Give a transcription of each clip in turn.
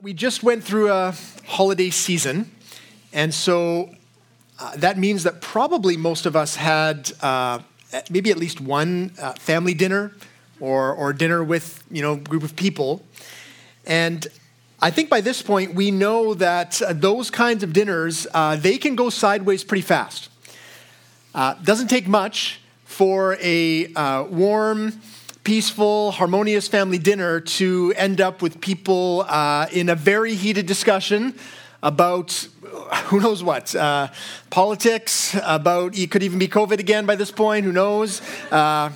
We just went through a holiday season, and so uh, that means that probably most of us had uh, maybe at least one uh, family dinner or, or dinner with you know group of people, and I think by this point we know that uh, those kinds of dinners uh, they can go sideways pretty fast. Uh, doesn't take much for a warm peaceful, harmonious family dinner to end up with people uh, in a very heated discussion about who knows what uh, politics, about it could even be COVID again by this point, who knows. Uh,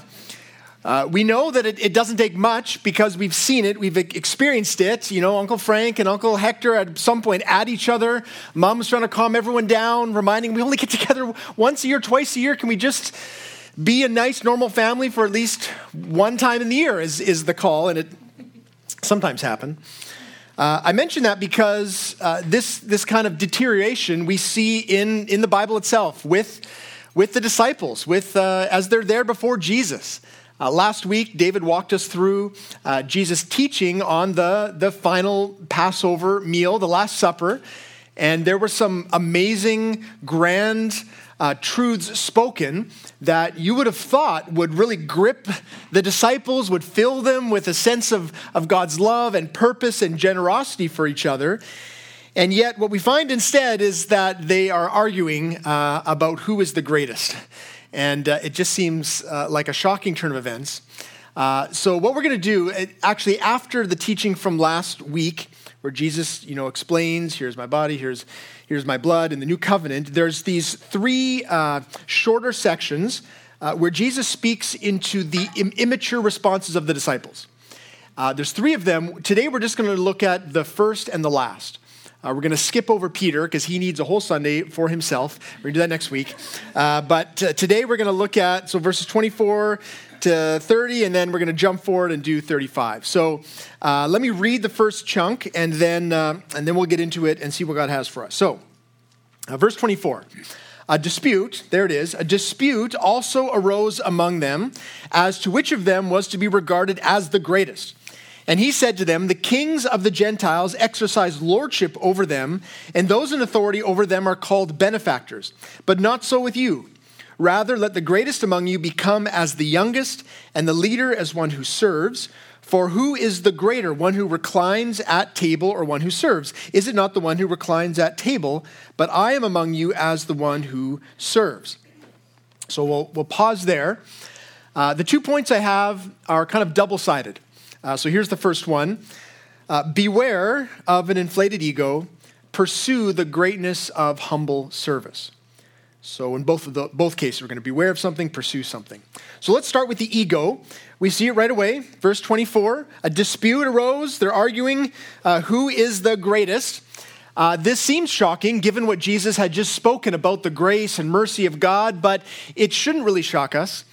uh, we know that it, it, doesn't take much because we've seen it, we've experienced it. You know, Uncle Frank and Uncle Hector at some point at each other. Mom's trying to calm everyone down, reminding we only get together once a year, twice a year. Can we just be a nice, normal family for at least one time in the year is, is the call, and it sometimes happens. Uh, I mention that because uh, this, this kind of deterioration we see in, in the Bible itself with, with the disciples, with, uh, as they're there before Jesus. Uh, last week, David walked us through uh, Jesus' teaching on the, the final Passover meal, the Last Supper, and there were some amazing, grand uh, truths spoken that you would have thought would really grip the disciples, would fill them with a sense of, of God's love and purpose and generosity for each other. And yet, what we find instead is that they are arguing uh, about who is the greatest. And uh, it just seems uh, like a shocking turn of events. Uh, so, what we're going to do, actually, after the teaching from last week, where Jesus, you know, explains, here's my body, here's, here's my blood in the new covenant, there's these three uh, shorter sections uh, where Jesus speaks into the Im- immature responses of the disciples. Uh, there's three of them. Today we're just going to look at the first and the last. Uh, we're going to skip over Peter because he needs a whole Sunday for himself. We're going to do that next week. Uh, but uh, today we're going to look at, so verses 24 to 30, and then we're going to jump forward and do 35. So uh, let me read the first chunk, and then, uh, and then we'll get into it and see what God has for us. So, uh, verse 24. A dispute, there it is, a dispute also arose among them as to which of them was to be regarded as the greatest. And he said to them, The kings of the Gentiles exercise lordship over them, and those in authority over them are called benefactors. But not so with you. Rather, let the greatest among you become as the youngest, and the leader as one who serves. For who is the greater, one who reclines at table or one who serves? Is it not the one who reclines at table? But I am among you as the one who serves. So we'll, we'll pause there. Uh, the two points I have are kind of double sided. Uh, so here's the first one uh, Beware of an inflated ego, pursue the greatness of humble service. So in both of the, both cases, we're going to beware of something, pursue something. So let's start with the ego. We see it right away, verse 24. A dispute arose. They're arguing uh, who is the greatest. Uh, this seems shocking given what Jesus had just spoken about the grace and mercy of God, but it shouldn't really shock us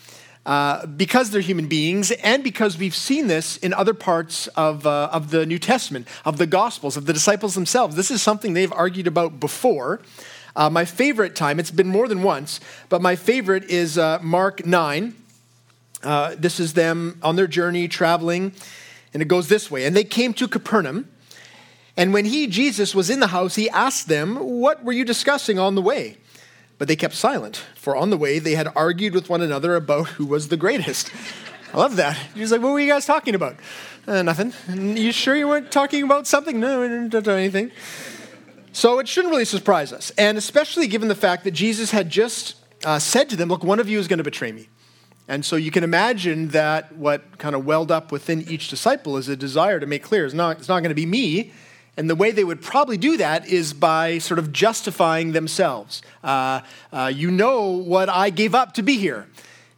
uh, because they're human beings and because we've seen this in other parts of, uh, of the New Testament, of the Gospels, of the disciples themselves. This is something they've argued about before. Uh, my favorite time, it's been more than once, but my favorite is uh, Mark 9. Uh, this is them on their journey traveling, and it goes this way. And they came to Capernaum. And when he, Jesus, was in the house, he asked them, What were you discussing on the way? But they kept silent, for on the way they had argued with one another about who was the greatest. I love that. He's like, What were you guys talking about? Uh, nothing. You sure you weren't talking about something? No, we didn't do anything. So it shouldn't really surprise us, and especially given the fact that Jesus had just uh, said to them, Look, one of you is going to betray me. And so you can imagine that what kind of welled up within each disciple is a desire to make clear it's not, it's not going to be me. And the way they would probably do that is by sort of justifying themselves. Uh, uh, you know what I gave up to be here.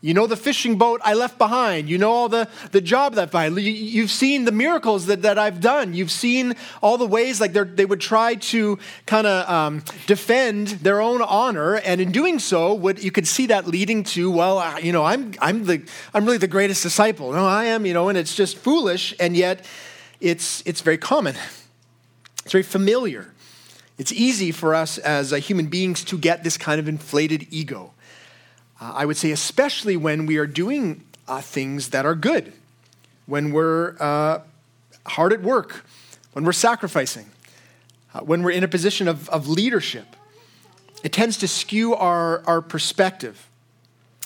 You know the fishing boat I left behind. You know all the, the job that I You've seen the miracles that, that I've done. You've seen all the ways like they would try to kind of um, defend their own honor. And in doing so, what you could see that leading to, well, you know, I'm, I'm, the, I'm really the greatest disciple. No, I am, you know, and it's just foolish. And yet it's, it's very common. It's very familiar. It's easy for us as uh, human beings to get this kind of inflated ego. Uh, I would say, especially when we are doing uh, things that are good, when we're uh, hard at work, when we're sacrificing, uh, when we're in a position of, of leadership. It tends to skew our, our perspective.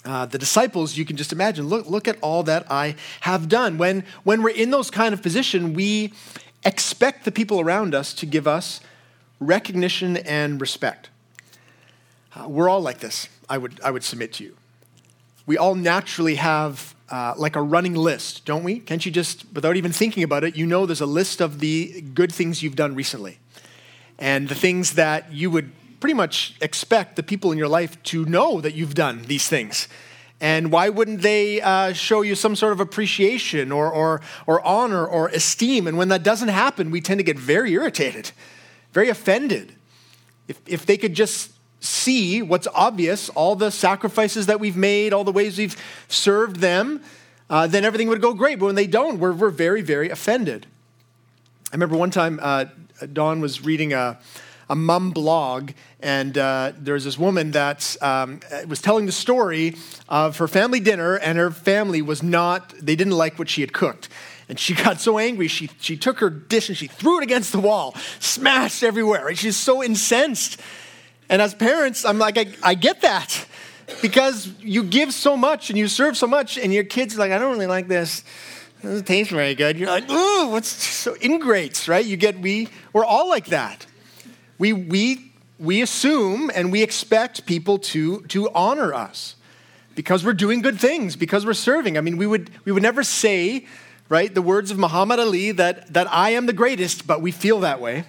Uh, the disciples, you can just imagine, look, look at all that I have done. When, when we're in those kind of position, we expect the people around us to give us recognition and respect. Uh, we're all like this, I would, I would submit to you. We all naturally have uh, like a running list, don't we? Can't you just, without even thinking about it, you know there's a list of the good things you've done recently and the things that you would pretty much expect the people in your life to know that you've done these things. And why wouldn't they uh, show you some sort of appreciation or, or, or honor or esteem? And when that doesn't happen, we tend to get very irritated, very offended. If, if they could just see what's obvious, all the sacrifices that we've made, all the ways we've served them, uh, then everything would go great. But when they don't, we're, we're very, very offended. I remember one time uh, Don was reading a, a mum blog, and uh, there was this woman that um, was telling the story of her family dinner, and her family was not, they didn't like what she had cooked. And she got so angry, she, she took her dish and she threw it against the wall, smashed everywhere. And she's so incensed. And as parents, I'm like, I, I get that because you give so much and you serve so much, and your kids are like, I don't really like this. It doesn't taste very good. You're like, ooh, what's so ingrates, right? You get we we're all like that. We we we assume and we expect people to to honor us because we're doing good things, because we're serving. I mean, we would we would never say, right, the words of Muhammad Ali that that I am the greatest, but we feel that way.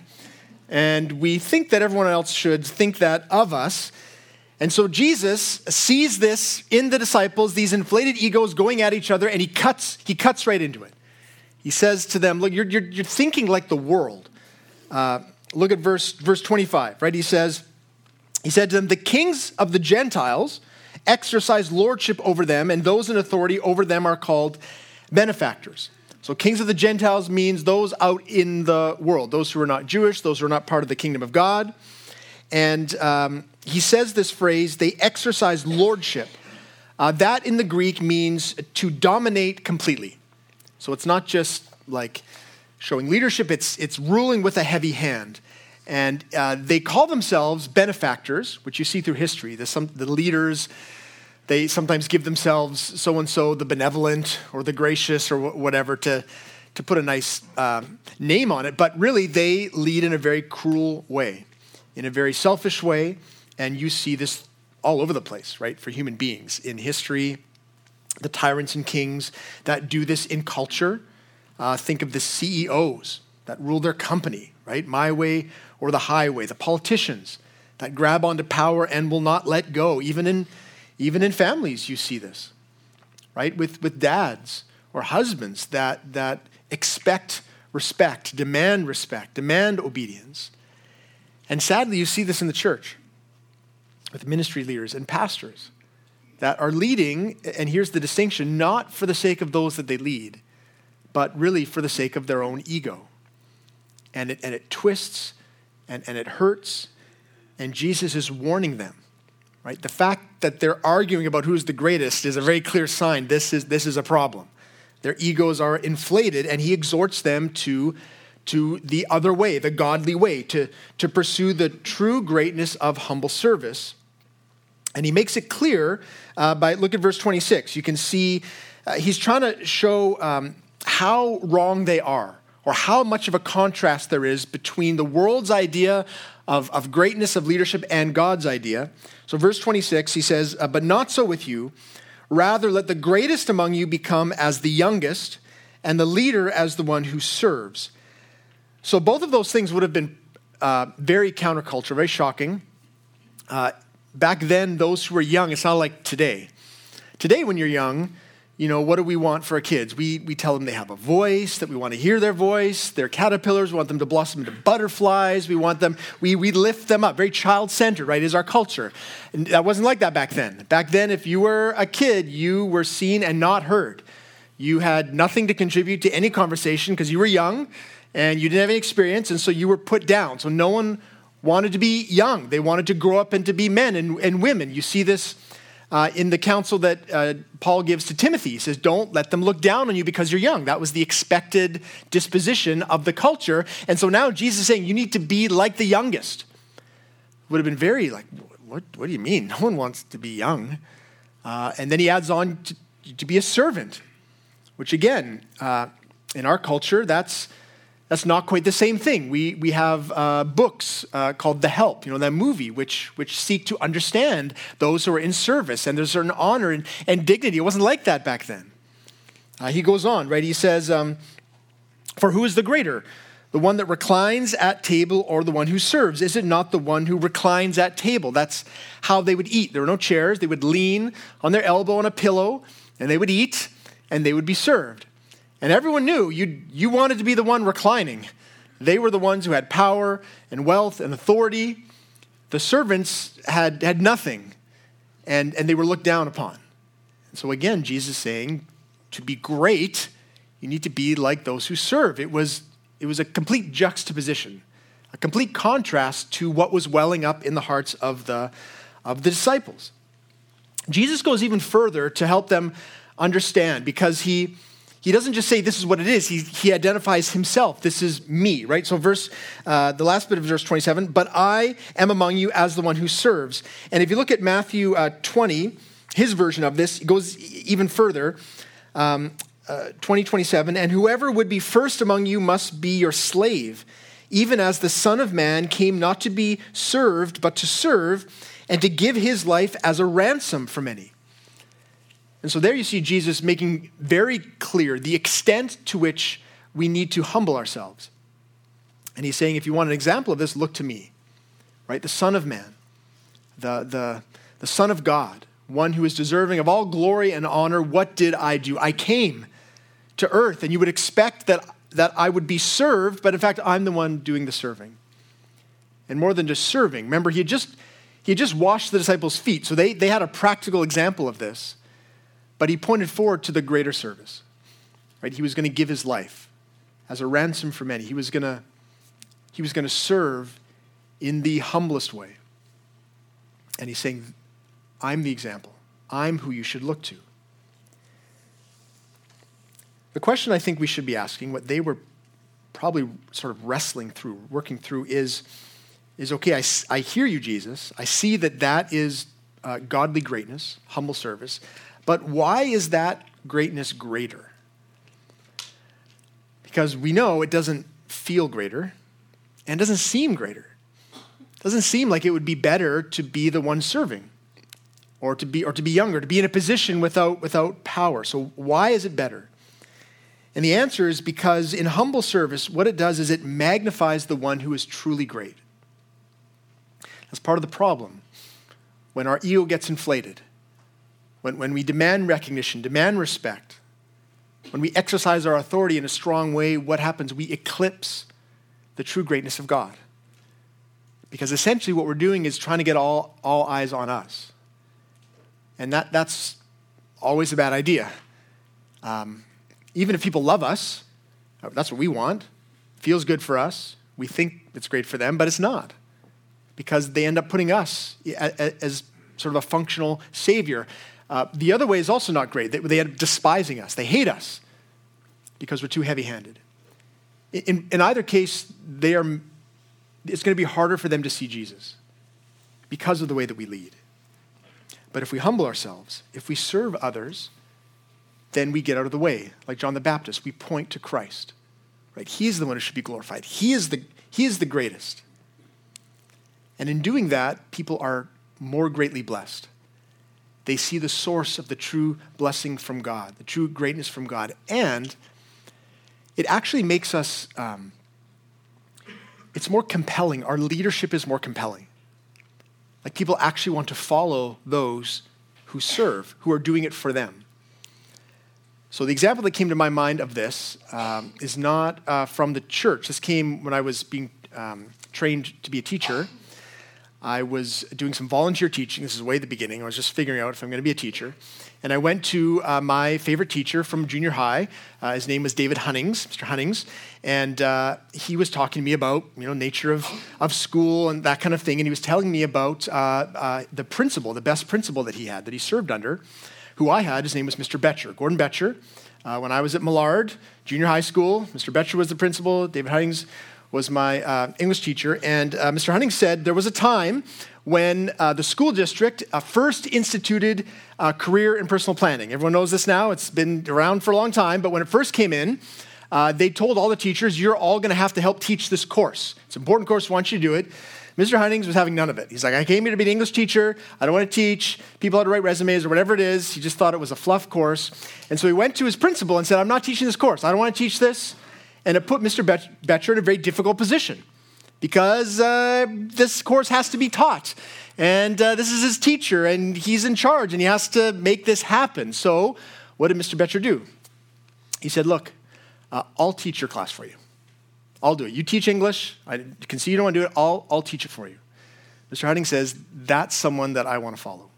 And we think that everyone else should think that of us. And so Jesus sees this in the disciples, these inflated egos going at each other, and he cuts, he cuts right into it. He says to them, Look, you're, you're, you're thinking like the world. Uh, look at verse, verse 25, right? He says, He said to them, The kings of the Gentiles exercise lordship over them, and those in authority over them are called benefactors. So, kings of the Gentiles means those out in the world, those who are not Jewish, those who are not part of the kingdom of God. And um, he says this phrase, they exercise lordship. Uh, that in the Greek means to dominate completely. So, it's not just like showing leadership, it's, it's ruling with a heavy hand. And uh, they call themselves benefactors, which you see through history. Some, the leaders, they sometimes give themselves so and so the benevolent or the gracious or whatever to, to put a nice uh, name on it. But really, they lead in a very cruel way, in a very selfish way. And you see this all over the place, right, for human beings in history, the tyrants and kings that do this in culture. Uh, think of the CEOs that rule their company, right? My way or the highway. The politicians that grab onto power and will not let go, even in even in families, you see this, right? With, with dads or husbands that, that expect respect, demand respect, demand obedience. And sadly, you see this in the church with ministry leaders and pastors that are leading, and here's the distinction, not for the sake of those that they lead, but really for the sake of their own ego. And it, and it twists and, and it hurts, and Jesus is warning them Right? The fact that they're arguing about who's the greatest is a very clear sign this is, this is a problem. Their egos are inflated, and he exhorts them to, to the other way, the godly way, to, to pursue the true greatness of humble service. And he makes it clear uh, by, look at verse 26. You can see uh, he's trying to show um, how wrong they are, or how much of a contrast there is between the world's idea of, of greatness of leadership and God's idea. So, verse 26, he says, uh, But not so with you. Rather, let the greatest among you become as the youngest, and the leader as the one who serves. So, both of those things would have been uh, very counterculture, very shocking. Uh, back then, those who were young, it's not like today. Today, when you're young, you know, what do we want for our kids? We, we tell them they have a voice, that we want to hear their voice. They're caterpillars. We want them to blossom into butterflies. We want them, we, we lift them up. Very child centered, right, is our culture. And that wasn't like that back then. Back then, if you were a kid, you were seen and not heard. You had nothing to contribute to any conversation because you were young and you didn't have any experience, and so you were put down. So no one wanted to be young. They wanted to grow up and to be men and, and women. You see this uh, in the counsel that uh, Paul gives to Timothy. He says, Don't let them look down on you because you're young. That was the expected disposition of the culture. And so now Jesus is saying, You need to be like the youngest. Would have been very like, What, what do you mean? No one wants to be young. Uh, and then he adds on to, to, be a servant, which again, uh, in our culture, that's that's not quite the same thing. We, we have uh, books uh, called The Help, you know, that movie, which, which seek to understand those who are in service, and there's certain honor and, and dignity. It wasn't like that back then. Uh, he goes on, right? He says, um, For who is the greater? The one that reclines at table or the one who serves? Is it not the one who reclines at table? That's how they would eat. There were no chairs. They would lean on their elbow on a pillow, and they would eat, and they would be served. And everyone knew you, you wanted to be the one reclining. They were the ones who had power and wealth and authority. The servants had, had nothing, and, and they were looked down upon. And so, again, Jesus saying to be great, you need to be like those who serve. It was, it was a complete juxtaposition, a complete contrast to what was welling up in the hearts of the, of the disciples. Jesus goes even further to help them understand because he he doesn't just say this is what it is. He, he identifies himself. This is me, right? So verse, uh, the last bit of verse 27, but I am among you as the one who serves. And if you look at Matthew uh, 20, his version of this goes even further. Um, uh, 20, 27, and whoever would be first among you must be your slave, even as the Son of Man came not to be served, but to serve, and to give his life as a ransom for many. And so there you see Jesus making very clear the extent to which we need to humble ourselves. And he's saying, if you want an example of this, look to me, right? The Son of Man, the, the, the Son of God, one who is deserving of all glory and honor. What did I do? I came to earth, and you would expect that, that I would be served, but in fact, I'm the one doing the serving. And more than just serving, remember, he had just, he had just washed the disciples' feet, so they, they had a practical example of this. But he pointed forward to the greater service. Right? He was going to give his life as a ransom for many. He was going to he was going to serve in the humblest way. And he's saying, I'm the example. I'm who you should look to. The question I think we should be asking, what they were probably sort of wrestling through, working through, is, is okay, I, I hear you, Jesus. I see that that is uh, godly greatness, humble service. But why is that greatness greater? Because we know it doesn't feel greater and doesn't seem greater. It doesn't seem like it would be better to be the one serving or to be or to be younger, to be in a position without without power. So why is it better? And the answer is because in humble service, what it does is it magnifies the one who is truly great. That's part of the problem. When our ego gets inflated, when, when we demand recognition, demand respect, when we exercise our authority in a strong way, what happens? We eclipse the true greatness of God. Because essentially what we're doing is trying to get all, all eyes on us. And that, that's always a bad idea. Um, even if people love us, that's what we want, feels good for us, we think it's great for them, but it's not. Because they end up putting us as sort of a functional savior. Uh, the other way is also not great. They, they end up despising us, they hate us because we're too heavy handed. In, in either case, they are, it's going to be harder for them to see Jesus because of the way that we lead. But if we humble ourselves, if we serve others, then we get out of the way. Like John the Baptist, we point to Christ. Right? He is the one who should be glorified. He is the, he is the greatest. And in doing that, people are more greatly blessed. They see the source of the true blessing from God, the true greatness from God. And it actually makes us, um, it's more compelling. Our leadership is more compelling. Like people actually want to follow those who serve, who are doing it for them. So the example that came to my mind of this um, is not uh, from the church. This came when I was being um, trained to be a teacher. I was doing some volunteer teaching. This is way at the beginning. I was just figuring out if I'm going to be a teacher. And I went to uh, my favorite teacher from junior high. Uh, his name was David Hunnings, Mr. Hunnings. And uh, he was talking to me about, you know, nature of, of school and that kind of thing. And he was telling me about uh, uh, the principal, the best principal that he had, that he served under, who I had. His name was Mr. Betcher, Gordon Betcher. Uh, when I was at Millard Junior High School, Mr. Betcher was the principal. David Hunnings was my uh, English teacher, and uh, Mr. Hunnings said there was a time when uh, the school district uh, first instituted uh, career and personal planning. Everyone knows this now, it's been around for a long time, but when it first came in, uh, they told all the teachers, You're all going to have to help teach this course. It's an important course, I want you to do it. Mr. Hunnings was having none of it. He's like, I came here to be an English teacher. I don't want to teach people how to write resumes or whatever it is. He just thought it was a fluff course. And so he went to his principal and said, I'm not teaching this course. I don't want to teach this. And it put Mr. Betcher in a very difficult position because uh, this course has to be taught. And uh, this is his teacher, and he's in charge, and he has to make this happen. So, what did Mr. Betcher do? He said, Look, uh, I'll teach your class for you. I'll do it. You teach English. I can see you don't want to do it. I'll, I'll teach it for you. Mr. Harding says, That's someone that I want to follow.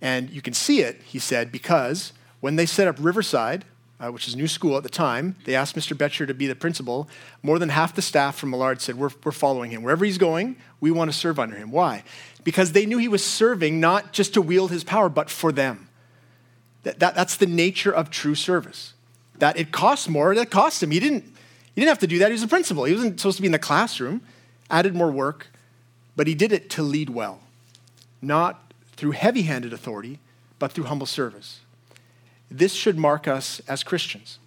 And you can see it, he said, because when they set up Riverside, uh, which is a new school at the time. They asked Mr. Betcher to be the principal. More than half the staff from Millard said, we're, we're following him. Wherever he's going, we want to serve under him. Why? Because they knew he was serving not just to wield his power, but for them. That, that, that's the nature of true service. That it costs more, that cost him. He didn't, he didn't have to do that. He was a principal. He wasn't supposed to be in the classroom, added more work, but he did it to lead well, not through heavy handed authority, but through humble service. This should mark us as Christians.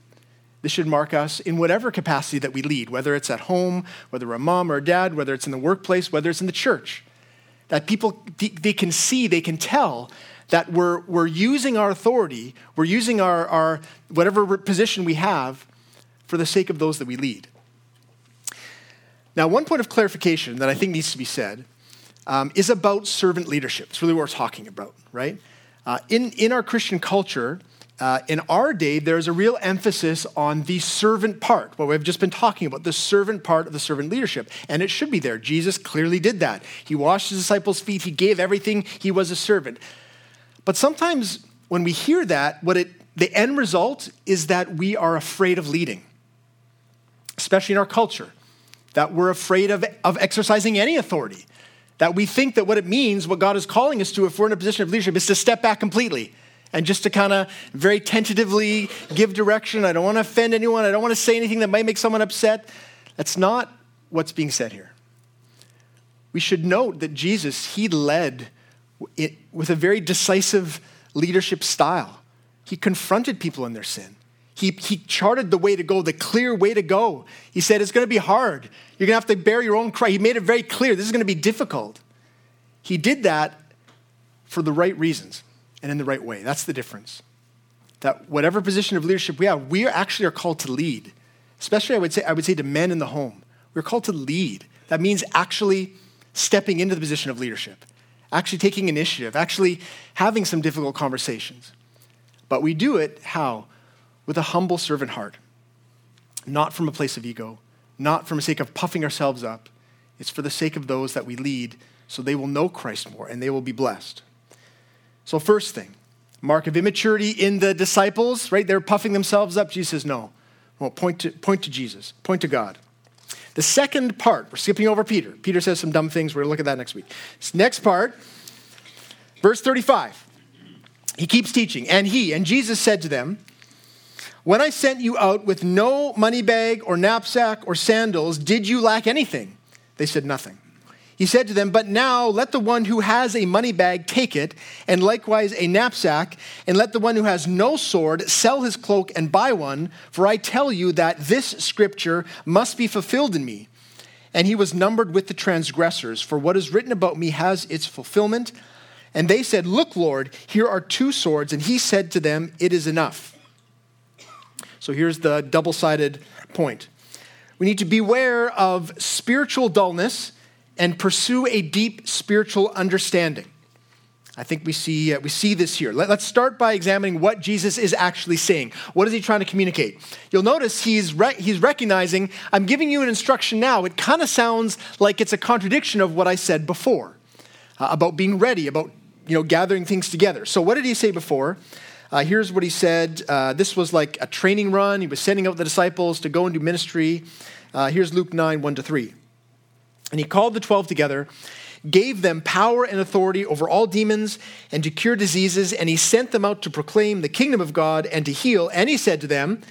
This should mark us in whatever capacity that we lead, whether it's at home, whether we're a mom or a dad, whether it's in the workplace, whether it's in the church. That people, they can see, they can tell that we're, we're using our authority, we're using our, our whatever position we have for the sake of those that we lead. Now, one point of clarification that I think needs to be said um, is about servant leadership. It's really what we're talking about, right? Uh, in, in our Christian culture, uh, in our day, there's a real emphasis on the servant part, what we've just been talking about, the servant part of the servant leadership. And it should be there. Jesus clearly did that. He washed his disciples' feet, he gave everything, he was a servant. But sometimes when we hear that, what it, the end result is that we are afraid of leading, especially in our culture, that we're afraid of, of exercising any authority, that we think that what it means, what God is calling us to, if we're in a position of leadership, is to step back completely and just to kind of very tentatively give direction. I don't want to offend anyone. I don't want to say anything that might make someone upset. That's not what's being said here. We should note that Jesus, he led it with a very decisive leadership style. He confronted people in their sin. He, he charted the way to go, the clear way to go. He said, It's going to be hard. You're going to have to bear your own cry. He made it very clear this is going to be difficult. He did that for the right reasons and in the right way. That's the difference. That whatever position of leadership we have, we actually are called to lead. Especially, I would say, I would say to men in the home. We're called to lead. That means actually stepping into the position of leadership, actually taking initiative, actually having some difficult conversations. But we do it how? With a humble servant heart, not from a place of ego, not from a sake of puffing ourselves up. It's for the sake of those that we lead so they will know Christ more and they will be blessed. So, first thing, mark of immaturity in the disciples, right? They're puffing themselves up. Jesus says, no. Well, point to, point to Jesus, point to God. The second part, we're skipping over Peter. Peter says some dumb things. We're going to look at that next week. Next part, verse 35. He keeps teaching. And he, and Jesus said to them, When I sent you out with no money bag or knapsack or sandals, did you lack anything? They said, Nothing. He said to them, But now let the one who has a money bag take it, and likewise a knapsack, and let the one who has no sword sell his cloak and buy one, for I tell you that this scripture must be fulfilled in me. And he was numbered with the transgressors, for what is written about me has its fulfillment. And they said, Look, Lord, here are two swords. And he said to them, It is enough. So here's the double sided point. We need to beware of spiritual dullness and pursue a deep spiritual understanding. I think we see, uh, we see this here. Let, us start by examining what Jesus is actually saying. What is he trying to communicate? You'll notice he's, re- he's recognizing, I'm giving you an instruction now. It kind of sounds like it's a contradiction of what I said before uh, about being ready, about you know, gathering things together. So, what did he say before? Uh, here's what he said. Uh, this was like a training run. He was sending out the disciples to go and do ministry. Uh, here's Luke 9, 1 to 3. And he called the 12 together gave them power and authority over all demons and to cure diseases, and he sent them out to proclaim the kingdom of God and to heal. And he said to them,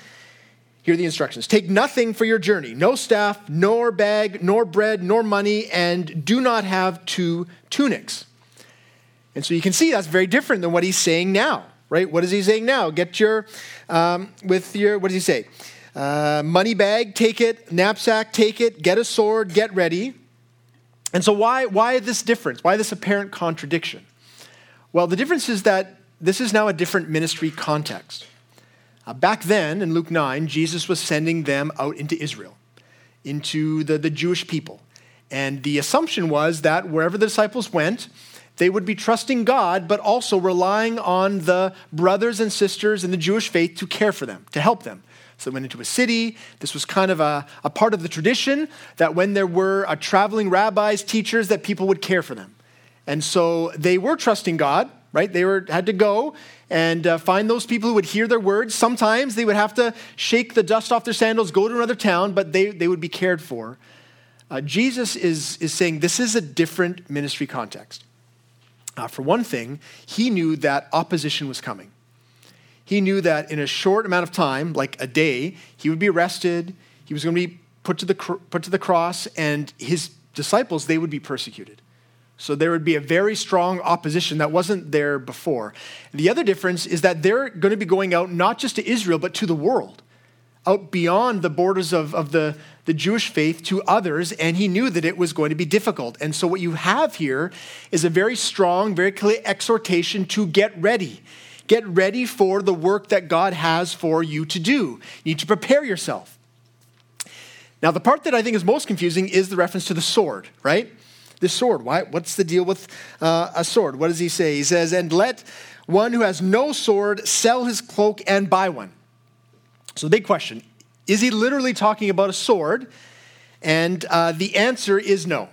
here are the instructions Take nothing for your journey no staff, nor bag, nor bread, nor money, and do not have two tunics. And so you can see that's very different than what he's saying now, right? What is he saying now? Get your, um, with your, what does he say? Uh, money bag, take it. Knapsack, take it. Get a sword, get ready. And so, why, why this difference? Why this apparent contradiction? Well, the difference is that this is now a different ministry context. Uh, back then, in Luke 9, Jesus was sending them out into Israel, into the, the Jewish people. And the assumption was that wherever the disciples went, they would be trusting God, but also relying on the brothers and sisters in the Jewish faith to care for them, to help them. So they went into a city. This was kind of a, a part of the tradition that when there were uh, traveling rabbis, teachers, that people would care for them. And so they were trusting God, right? They were, had to go and uh, find those people who would hear their words. Sometimes they would have to shake the dust off their sandals, go to another town, but they, they would be cared for. Uh, Jesus is, is saying this is a different ministry context. Uh, for one thing, he knew that opposition was coming he knew that in a short amount of time, like a day, he would be arrested, he was going to be put to the, put to the cross, and his disciples, they would be persecuted. So there would be a very strong opposition that wasn't there before. The other difference is that they're going to be going out not just to Israel, but to the world, out beyond the borders of, of the, the Jewish faith to others, and he knew that it was going to be difficult. And so what you have here is a very strong, very clear exhortation to get ready. Get ready for the work that God has for you to do. You need to prepare yourself. Now, the part that I think is most confusing is the reference to the sword, right? This sword. Why, what's the deal with uh, a sword? What does he say? He says, And let one who has no sword sell his cloak and buy one. So, the big question is he literally talking about a sword? And uh, the answer is no.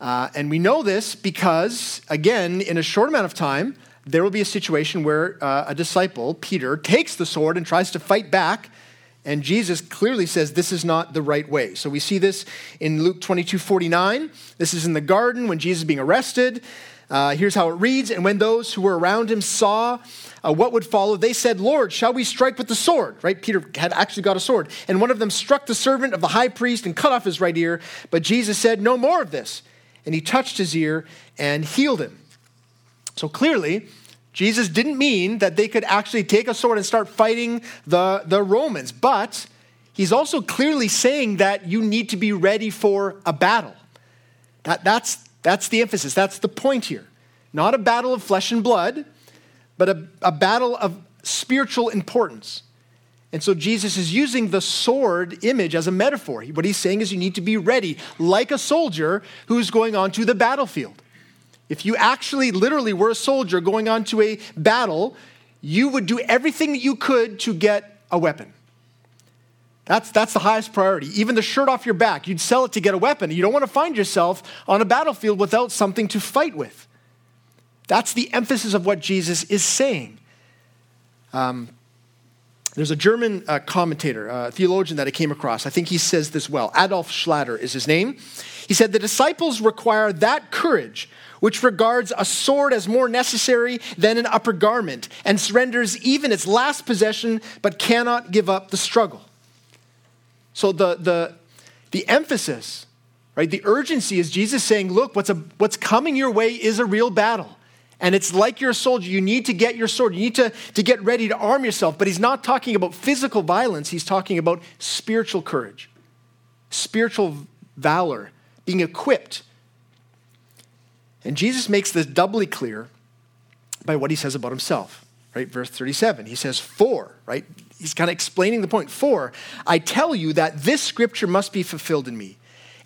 Uh, and we know this because, again, in a short amount of time, there will be a situation where uh, a disciple, Peter, takes the sword and tries to fight back. And Jesus clearly says this is not the right way. So we see this in Luke 22 49. This is in the garden when Jesus is being arrested. Uh, here's how it reads And when those who were around him saw uh, what would follow, they said, Lord, shall we strike with the sword? Right? Peter had actually got a sword. And one of them struck the servant of the high priest and cut off his right ear. But Jesus said, No more of this. And he touched his ear and healed him. So clearly, Jesus didn't mean that they could actually take a sword and start fighting the, the Romans, but he's also clearly saying that you need to be ready for a battle. That, that's, that's the emphasis, that's the point here. Not a battle of flesh and blood, but a, a battle of spiritual importance. And so Jesus is using the sword image as a metaphor. What he's saying is you need to be ready, like a soldier who's going on to the battlefield. If you actually literally were a soldier going on to a battle, you would do everything that you could to get a weapon. That's, that's the highest priority. Even the shirt off your back, you'd sell it to get a weapon. You don't want to find yourself on a battlefield without something to fight with. That's the emphasis of what Jesus is saying. Um, there's a German uh, commentator, uh, theologian that I came across. I think he says this well. Adolf Schlatter is his name. He said, The disciples require that courage which regards a sword as more necessary than an upper garment, and surrenders even its last possession, but cannot give up the struggle. So the, the, the emphasis, right, the urgency is Jesus saying, look, what's, a, what's coming your way is a real battle. And it's like you're a soldier. You need to get your sword. You need to, to get ready to arm yourself. But he's not talking about physical violence, he's talking about spiritual courage, spiritual valor, being equipped and Jesus makes this doubly clear by what he says about himself, right? Verse 37. He says, For, right? He's kind of explaining the point. For, I tell you that this scripture must be fulfilled in me.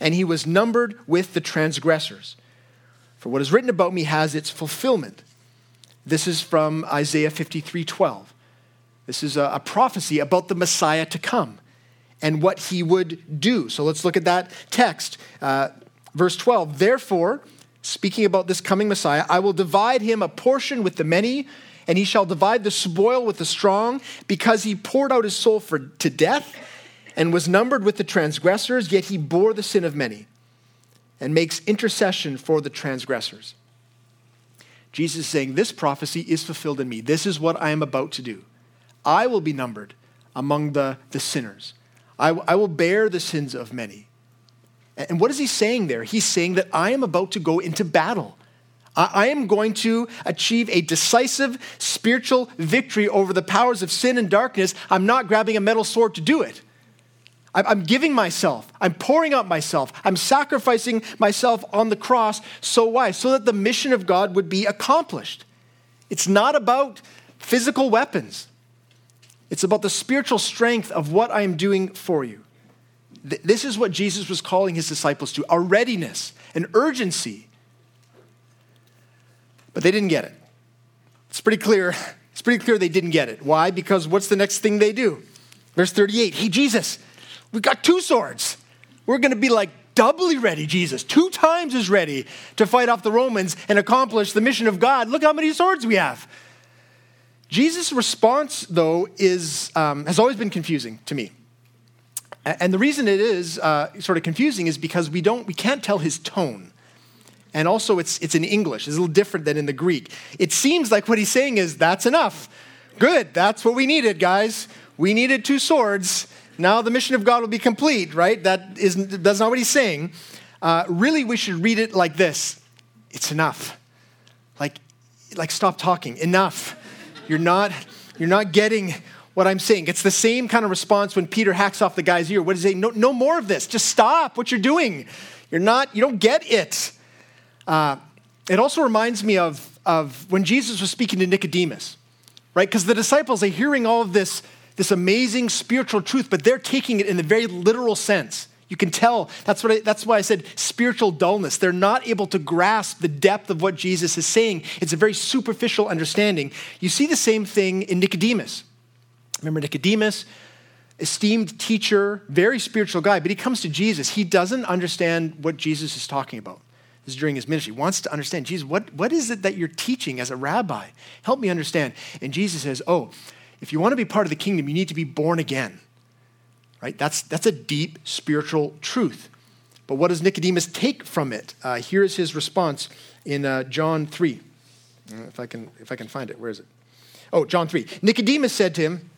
And he was numbered with the transgressors. For what is written about me has its fulfillment. This is from Isaiah 53 12. This is a, a prophecy about the Messiah to come and what he would do. So let's look at that text. Uh, verse 12. Therefore, speaking about this coming Messiah, I will divide him a portion with the many, and he shall divide the spoil with the strong, because he poured out his soul for, to death and was numbered with the transgressors, yet he bore the sin of many and makes intercession for the transgressors. Jesus is saying, This prophecy is fulfilled in me. This is what I am about to do. I will be numbered among the, the sinners. I, I will bear the sins of many. And what is he saying there? He's saying that I am about to go into battle. I am going to achieve a decisive spiritual victory over the powers of sin and darkness. I'm not grabbing a metal sword to do it. I'm giving myself. I'm pouring out myself. I'm sacrificing myself on the cross. So why? So that the mission of God would be accomplished. It's not about physical weapons, it's about the spiritual strength of what I am doing for you. This is what Jesus was calling his disciples to a readiness, an urgency. But they didn't get it. It's pretty clear. It's pretty clear they didn't get it. Why? Because what's the next thing they do? Verse 38 Hey, Jesus, we've got two swords. We're going to be like doubly ready, Jesus, two times as ready to fight off the Romans and accomplish the mission of God. Look how many swords we have. Jesus' response, though, is, um, has always been confusing to me. And the reason it is uh, sort of confusing is because we, don't, we can't tell his tone. And also, it's, it's in English. It's a little different than in the Greek. It seems like what he's saying is, that's enough. Good, that's what we needed, guys. We needed two swords. Now the mission of God will be complete, right? That is, that's not what he's saying. Uh, really, we should read it like this It's enough. Like, like stop talking. Enough. You're not, you're not getting what I'm saying. It's the same kind of response when Peter hacks off the guy's ear. What is he? No, no more of this. Just stop what you're doing. You're not, you don't get it. Uh, it also reminds me of, of when Jesus was speaking to Nicodemus, right? Because the disciples are hearing all of this, this amazing spiritual truth, but they're taking it in a very literal sense. You can tell. That's, what I, that's why I said spiritual dullness. They're not able to grasp the depth of what Jesus is saying. It's a very superficial understanding. You see the same thing in Nicodemus. Remember Nicodemus, esteemed teacher, very spiritual guy, but he comes to Jesus. He doesn't understand what Jesus is talking about. This is during his ministry. He wants to understand, Jesus, what, what is it that you're teaching as a rabbi? Help me understand. And Jesus says, Oh, if you want to be part of the kingdom, you need to be born again. Right? That's, that's a deep spiritual truth. But what does Nicodemus take from it? Uh, here is his response in uh, John 3. Uh, if I, can, if I can find it, where is it? Oh, John 3. Nicodemus said to him,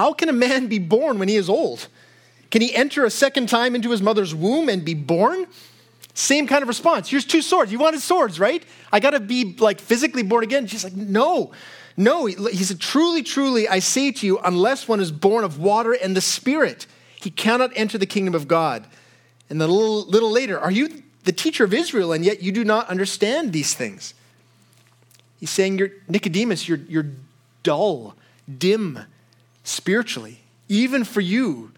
how can a man be born when he is old? Can he enter a second time into his mother's womb and be born? Same kind of response. Here's two swords. You wanted swords, right? I got to be like physically born again. She's like, no, no. He said, truly, truly, I say to you, unless one is born of water and the Spirit, he cannot enter the kingdom of God. And then a little, little later, are you the teacher of Israel and yet you do not understand these things? He's saying, you're, Nicodemus, you're, you're dull, dim, spiritually. Even for you,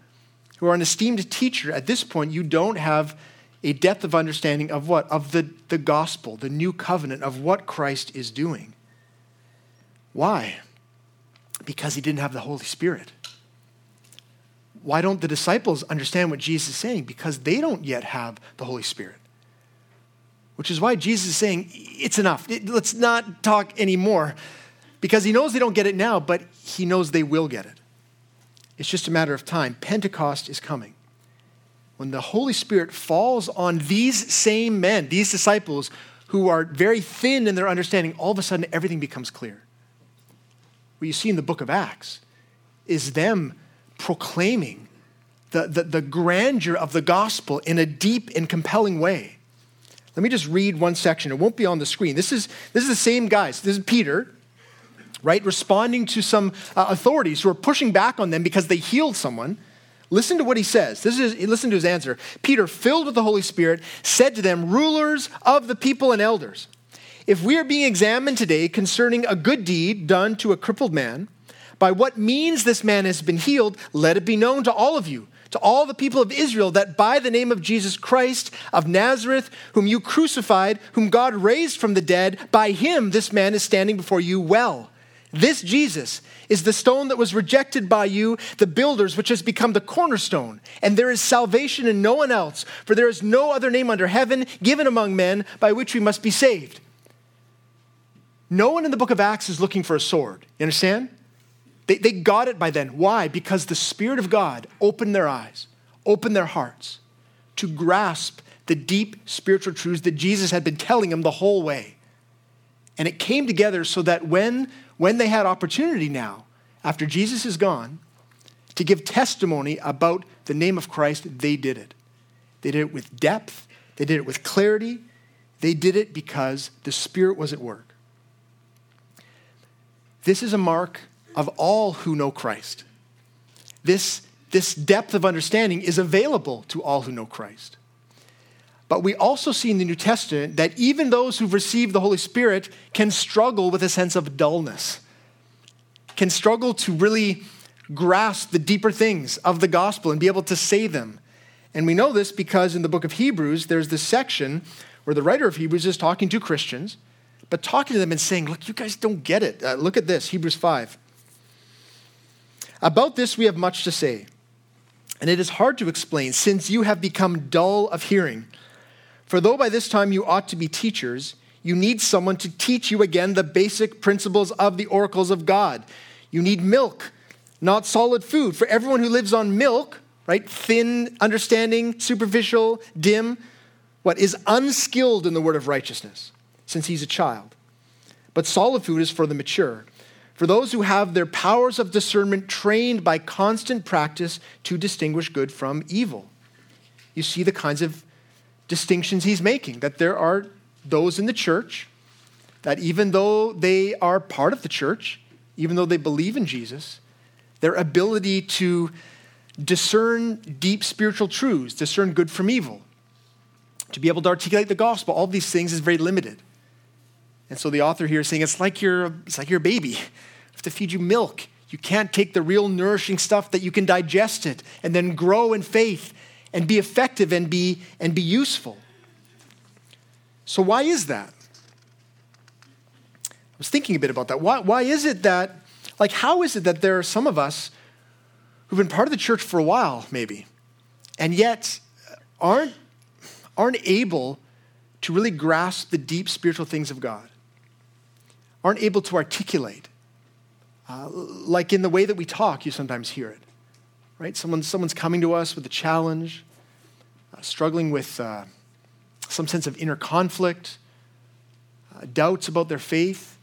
who are an esteemed teacher, at this point, you don't have a depth of understanding of what? Of the, the gospel, the new covenant, of what Christ is doing. Why? Because he didn't have the Holy Spirit. Why don't the disciples understand what Jesus is saying? Because they don't yet have the Holy Spirit. Which is why Jesus is saying, it's enough. Let's not talk anymore. Because he knows they don't get it now, but he knows they will get it. It's just a matter of time. Pentecost is coming. When the Holy Spirit falls on these same men, these disciples who are very thin in their understanding, all of a sudden everything becomes clear. What you see in the book of Acts is them proclaiming the, the, the grandeur of the gospel in a deep and compelling way. Let me just read one section. It won't be on the screen. This is, this is the same guys. This is Peter, right? Responding to some uh, authorities who are pushing back on them because they healed someone. Listen to what he says. This is listen to his answer. Peter, filled with the Holy Spirit, said to them, "Rulers of the people and elders, if we are being examined today concerning a good deed done to a crippled man, by what means this man has been healed, let it be known to all of you to all the people of Israel that by the name of Jesus Christ of Nazareth, whom you crucified, whom God raised from the dead, by him this man is standing before you well. This Jesus is the stone that was rejected by you, the builders, which has become the cornerstone. And there is salvation in no one else, for there is no other name under heaven given among men by which we must be saved. No one in the book of Acts is looking for a sword. You understand? They, they got it by then. Why? Because the Spirit of God opened their eyes, opened their hearts to grasp the deep spiritual truths that Jesus had been telling them the whole way. And it came together so that when, when they had opportunity now, after Jesus is gone, to give testimony about the name of Christ, they did it. They did it with depth, they did it with clarity, they did it because the Spirit was at work. This is a mark of all who know Christ. This, this depth of understanding is available to all who know Christ. But we also see in the New Testament that even those who've received the Holy Spirit can struggle with a sense of dullness, can struggle to really grasp the deeper things of the gospel and be able to say them. And we know this because in the book of Hebrews, there's this section where the writer of Hebrews is talking to Christians, but talking to them and saying, Look, you guys don't get it. Uh, look at this, Hebrews 5. About this, we have much to say, and it is hard to explain since you have become dull of hearing. For though by this time you ought to be teachers, you need someone to teach you again the basic principles of the oracles of God. You need milk, not solid food. For everyone who lives on milk, right, thin understanding, superficial, dim, what is unskilled in the word of righteousness, since he's a child. But solid food is for the mature for those who have their powers of discernment trained by constant practice to distinguish good from evil. You see the kinds of distinctions he's making that there are those in the church that even though they are part of the church, even though they believe in Jesus, their ability to discern deep spiritual truths, discern good from evil, to be able to articulate the gospel, all these things is very limited. And so the author here is saying it's like you're, it's like your baby. I have to feed you milk. You can't take the real nourishing stuff that you can digest it and then grow in faith and be effective and be, and be useful. So, why is that? I was thinking a bit about that. Why, why is it that, like, how is it that there are some of us who've been part of the church for a while, maybe, and yet aren't, aren't able to really grasp the deep spiritual things of God? aren't able to articulate. Uh, like in the way that we talk, you sometimes hear it, right? Someone, someone's coming to us with a challenge, uh, struggling with uh, some sense of inner conflict, uh, doubts about their faith.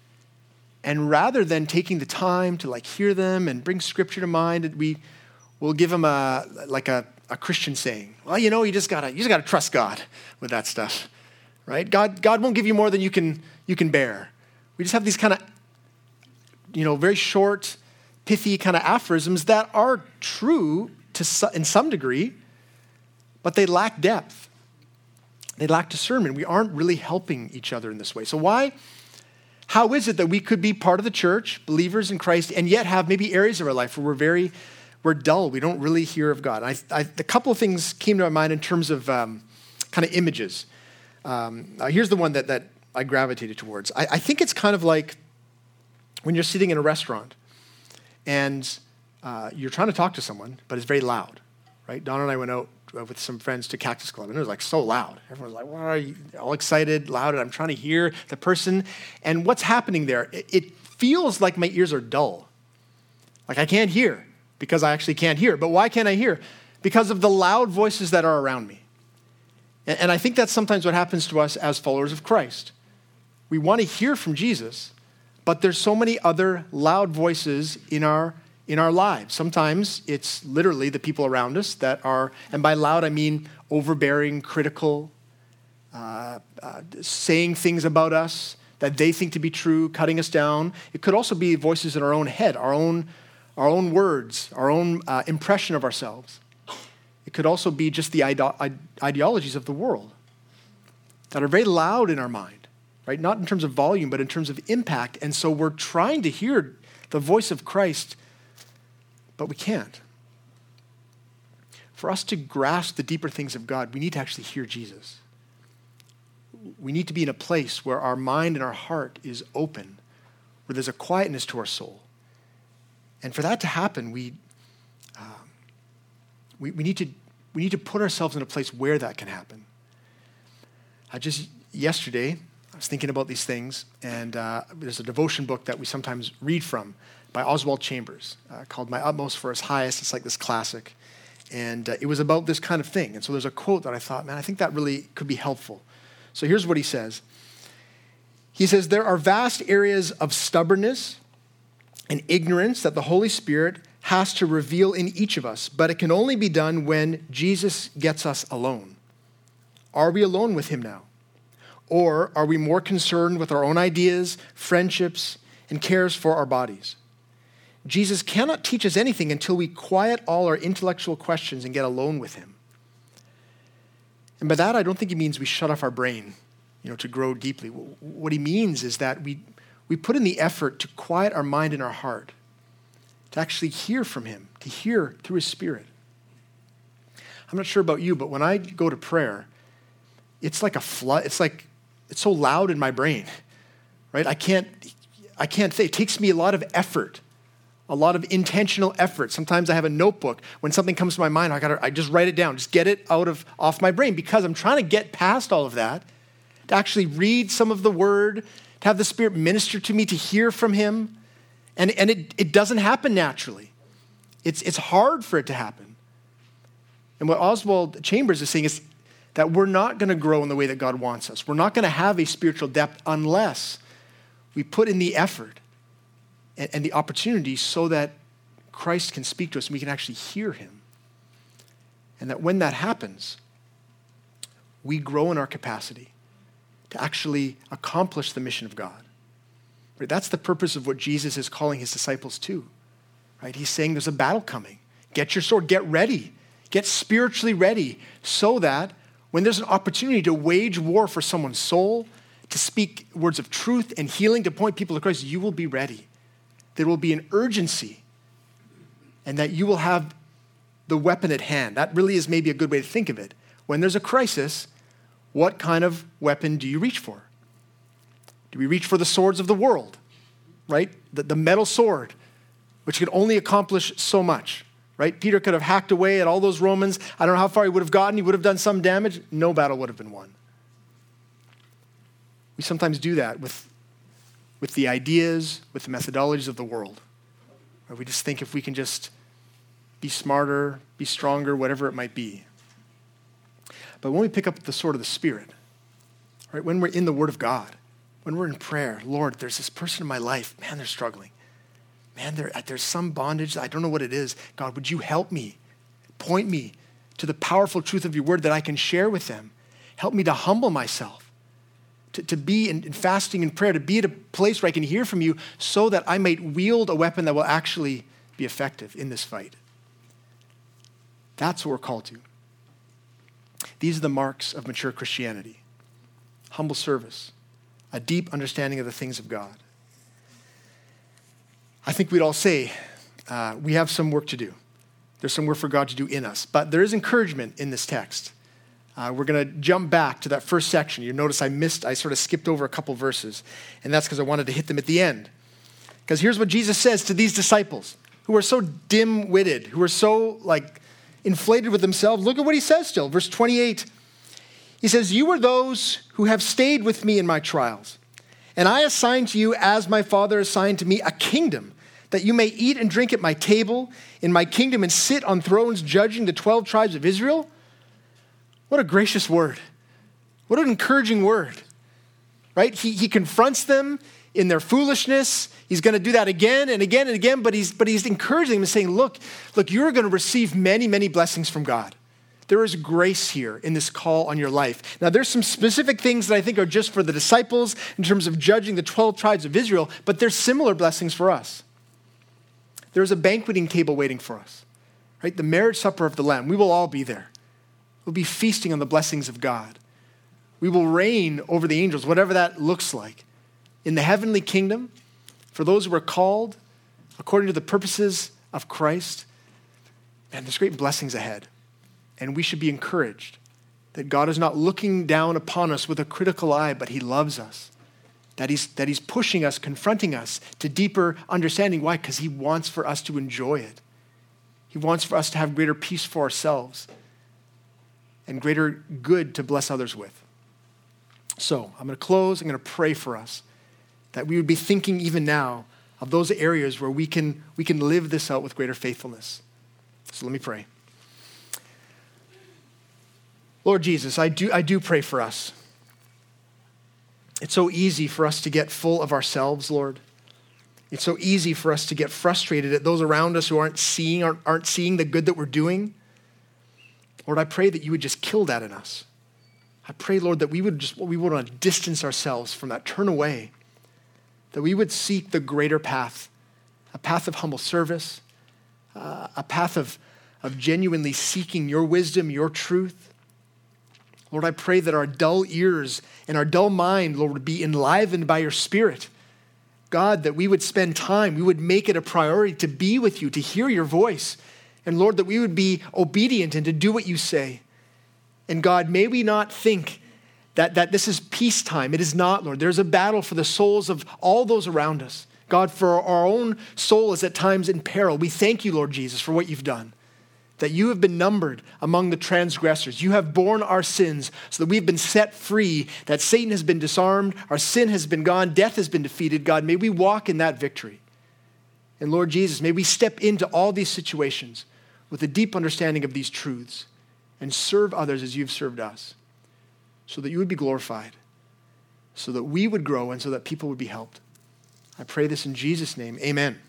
And rather than taking the time to like hear them and bring scripture to mind, we will give them a, like a, a Christian saying. Well, you know, you just gotta, you just gotta trust God with that stuff, right? God, God won't give you more than you can, you can bear. We just have these kind of, you know, very short, pithy kind of aphorisms that are true to in some degree, but they lack depth. They lack discernment. We aren't really helping each other in this way. So why? How is it that we could be part of the church, believers in Christ, and yet have maybe areas of our life where we're very, we're dull. We don't really hear of God. I, I, a couple of things came to my mind in terms of um, kind of images. Um, uh, here's the one that, that I gravitated towards. I, I think it's kind of like when you're sitting in a restaurant and uh, you're trying to talk to someone, but it's very loud, right? Don and I went out uh, with some friends to Cactus Club, and it was like so loud. Everyone's like, "Why are you?" All excited, loud, and I'm trying to hear the person. And what's happening there? It, it feels like my ears are dull. Like I can't hear because I actually can't hear. But why can't I hear? Because of the loud voices that are around me. And I think that's sometimes what happens to us as followers of Christ. We want to hear from Jesus, but there's so many other loud voices in our in our lives. Sometimes it's literally the people around us that are, and by loud I mean overbearing, critical, uh, uh, saying things about us that they think to be true, cutting us down. It could also be voices in our own head, our own, our own words, our own uh, impression of ourselves. It could also be just the ide- ideologies of the world that are very loud in our mind right? Not in terms of volume, but in terms of impact. And so we're trying to hear the voice of Christ, but we can't. for us to grasp the deeper things of God, we need to actually hear Jesus. We need to be in a place where our mind and our heart is open, where there's a quietness to our soul. And for that to happen, we, uh, we, we, need to, we need to put ourselves in a place where that can happen. I just, yesterday, was thinking about these things, and uh, there's a devotion book that we sometimes read from by Oswald Chambers uh, called My Utmost for His Highest. It's like this classic. And uh, it was about this kind of thing. And so there's a quote that I thought, man, I think that really could be helpful. So here's what he says He says, There are vast areas of stubbornness and ignorance that the Holy Spirit has to reveal in each of us, but it can only be done when Jesus gets us alone. Are we alone with Him now? Or are we more concerned with our own ideas, friendships, and cares for our bodies? Jesus cannot teach us anything until we quiet all our intellectual questions and get alone with him. And by that, I don't think he means we shut off our brain, you know, to grow deeply. What he means is that we, we put in the effort to quiet our mind and our heart, to actually hear from him, to hear through his spirit. I'm not sure about you, but when I go to prayer, it's like a flood. It's like, it's so loud in my brain, right? I can't, I can't say, it takes me a lot of effort a lot of intentional effort. Sometimes I have a notebook. When something comes to my mind, I, gotta, I just write it down, just get it out of off my brain because I'm trying to get past all of that, to actually read some of the word, to have the Spirit minister to me, to hear from Him. And, and it, it doesn't happen naturally. It's, it's hard for it to happen. And what Oswald Chambers is saying is that we're not going to grow in the way that God wants us. We're not going to have a spiritual depth unless we put in the effort and, and the opportunity so that Christ can speak to us and we can actually hear him. And that when that happens, we grow in our capacity to actually accomplish the mission of God. Right? That's the purpose of what Jesus is calling his disciples to. Right? He's saying there's a battle coming. Get your sword, get ready, get spiritually ready so that when there's an opportunity to wage war for someone's soul, to speak words of truth and healing, to point people to Christ, you will be ready there will be an urgency and that you will have the weapon at hand. That really is maybe a good way to think of it. When there's a crisis, what kind of weapon do you reach for? Do we reach for the swords of the world, right? The, the metal sword, which could only accomplish so much, right? Peter could have hacked away at all those Romans. I don't know how far he would have gotten. He would have done some damage. No battle would have been won. We sometimes do that with with the ideas, with the methodologies of the world. Or we just think if we can just be smarter, be stronger, whatever it might be. But when we pick up the sword of the Spirit, right, when we're in the Word of God, when we're in prayer, Lord, there's this person in my life, man, they're struggling. Man, uh, there's some bondage, I don't know what it is. God, would you help me? Point me to the powerful truth of your word that I can share with them. Help me to humble myself to, to be in, in fasting and prayer, to be at a place where I can hear from you so that I might wield a weapon that will actually be effective in this fight. That's what we're called to. These are the marks of mature Christianity humble service, a deep understanding of the things of God. I think we'd all say uh, we have some work to do. There's some work for God to do in us. But there is encouragement in this text. Uh, we're going to jump back to that first section. You notice I missed, I sort of skipped over a couple verses, and that's because I wanted to hit them at the end. Because here's what Jesus says to these disciples who are so dim witted, who are so like inflated with themselves. Look at what he says still, verse 28. He says, You are those who have stayed with me in my trials, and I assign to you, as my Father assigned to me, a kingdom that you may eat and drink at my table in my kingdom and sit on thrones judging the 12 tribes of Israel. What a gracious word. What an encouraging word. Right? He, he confronts them in their foolishness. He's going to do that again and again and again, but he's, but he's encouraging them and saying, look, look, you're going to receive many, many blessings from God. There is grace here in this call on your life. Now, there's some specific things that I think are just for the disciples in terms of judging the 12 tribes of Israel, but there's similar blessings for us. There's a banqueting table waiting for us, right? The marriage supper of the Lamb. We will all be there. We'll be feasting on the blessings of God. We will reign over the angels, whatever that looks like. In the heavenly kingdom, for those who are called according to the purposes of Christ, man, there's great blessings ahead. And we should be encouraged that God is not looking down upon us with a critical eye, but He loves us. That he's, that he's pushing us, confronting us to deeper understanding. Why? Because He wants for us to enjoy it. He wants for us to have greater peace for ourselves and greater good to bless others with. So I'm going to close. I'm going to pray for us that we would be thinking even now of those areas where we can, we can live this out with greater faithfulness. So let me pray. Lord Jesus, I do, I do pray for us. It's so easy for us to get full of ourselves, Lord. It's so easy for us to get frustrated at those around us who aren't seeing, aren't, aren't seeing the good that we're doing. Lord, I pray that you would just kill that in us. I pray, Lord, that we would just we would want to distance ourselves from that, turn away, that we would seek the greater path, a path of humble service, uh, a path of, of genuinely seeking your wisdom, your truth. Lord, I pray that our dull ears and our dull mind, Lord, would be enlivened by your Spirit. God, that we would spend time, we would make it a priority to be with you, to hear your voice. And Lord, that we would be obedient and to do what you say. And God, may we not think that, that this is peacetime. It is not, Lord. There's a battle for the souls of all those around us. God, for our own soul is at times in peril. We thank you, Lord Jesus, for what you've done that you have been numbered among the transgressors. You have borne our sins so that we've been set free, that Satan has been disarmed, our sin has been gone, death has been defeated. God, may we walk in that victory. And Lord Jesus, may we step into all these situations with a deep understanding of these truths and serve others as you've served us so that you would be glorified, so that we would grow, and so that people would be helped. I pray this in Jesus' name. Amen.